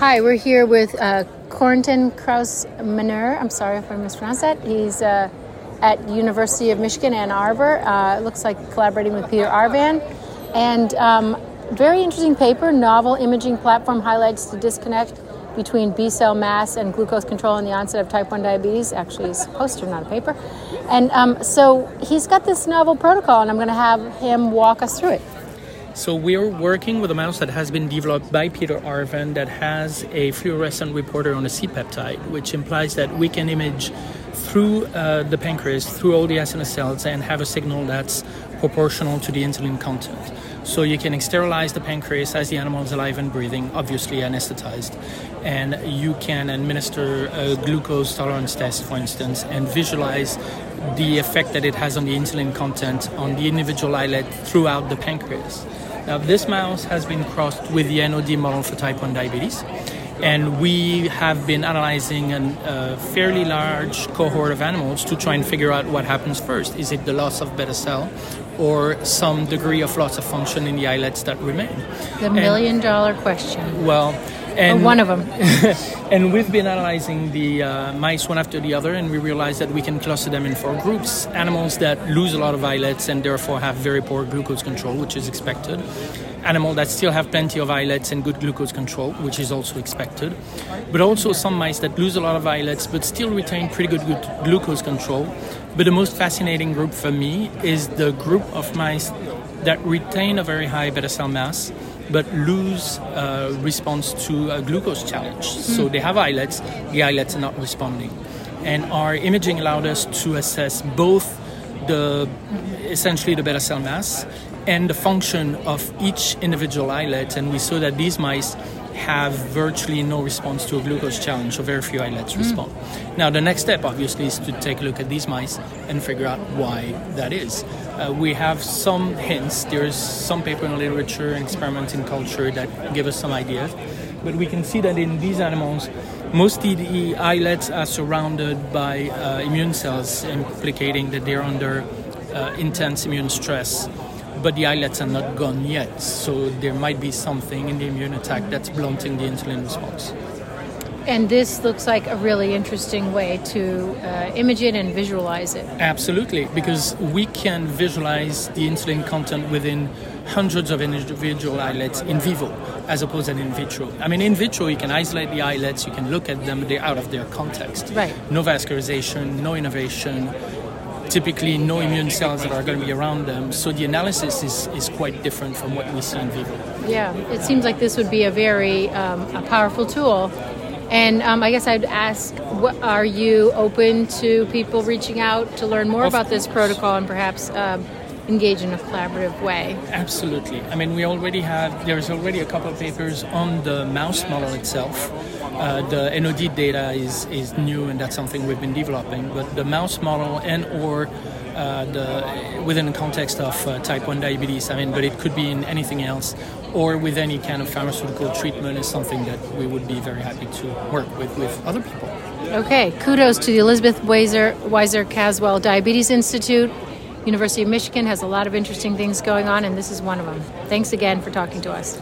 Hi, we're here with uh, Corentin Kraus Manner. I'm sorry if I mispronounced that. He's uh, at University of Michigan Ann Arbor. Uh, it looks like collaborating with Peter Arvan. And um, very interesting paper, novel imaging platform highlights the disconnect between B cell mass and glucose control in the onset of type 1 diabetes. Actually, it's a poster, not a paper. And um, so he's got this novel protocol, and I'm going to have him walk us through it. So we're working with a mouse that has been developed by Peter Arvan that has a fluorescent reporter on a C-peptide, which implies that we can image through uh, the pancreas, through all the acinar cells, and have a signal that's proportional to the insulin content. So you can sterilize the pancreas as the animal is alive and breathing, obviously anesthetized, and you can administer a glucose tolerance test, for instance, and visualize the effect that it has on the insulin content on the individual islet throughout the pancreas. Now, this mouse has been crossed with the NOD model for type 1 diabetes, and we have been analyzing a fairly large cohort of animals to try and figure out what happens first. Is it the loss of beta cell or some degree of loss of function in the islets that remain? The million and, dollar question. Well, and or one of them. and we've been analyzing the uh, mice one after the other, and we realized that we can cluster them in four groups: animals that lose a lot of islets and therefore have very poor glucose control, which is expected; animals that still have plenty of islets and good glucose control, which is also expected; but also some mice that lose a lot of islets but still retain pretty good, good glucose control. But the most fascinating group for me is the group of mice that retain a very high beta cell mass but lose uh, response to a glucose challenge. Mm. So they have islets, the islets are not responding. And our imaging allowed us to assess both the essentially the beta cell mass and the function of each individual islet. And we saw that these mice have virtually no response to a glucose challenge, so very few islets mm. respond. Now, the next step, obviously, is to take a look at these mice and figure out why that is. Uh, we have some hints. There's some paper in the literature and experiments in culture that give us some ideas. But we can see that in these animals, mostly the islets are surrounded by uh, immune cells, implicating that they're under uh, intense immune stress but the islets are not gone yet. So there might be something in the immune attack that's blunting the insulin response. And this looks like a really interesting way to uh, image it and visualize it. Absolutely, because we can visualize the insulin content within hundreds of individual islets in vivo as opposed to in vitro. I mean, in vitro, you can isolate the islets, you can look at them, they're out of their context. Right. No vascularization, no innervation, typically no immune cells that are going to be around them. So the analysis is, is quite different from what we see in vivo. Yeah, it seems like this would be a very um, a powerful tool. And um, I guess I'd ask, what, are you open to people reaching out to learn more of about course. this protocol and perhaps um, engage in a collaborative way? Absolutely. I mean, we already have, there's already a couple of papers on the mouse model itself uh, the NOD data is, is new and that's something we've been developing. But the mouse model and or uh, the within the context of uh, type 1 diabetes, I mean, but it could be in anything else or with any kind of pharmaceutical treatment is something that we would be very happy to work with with other people. Okay, kudos to the Elizabeth Weiser, Weiser Caswell Diabetes Institute. University of Michigan has a lot of interesting things going on, and this is one of them. Thanks again for talking to us.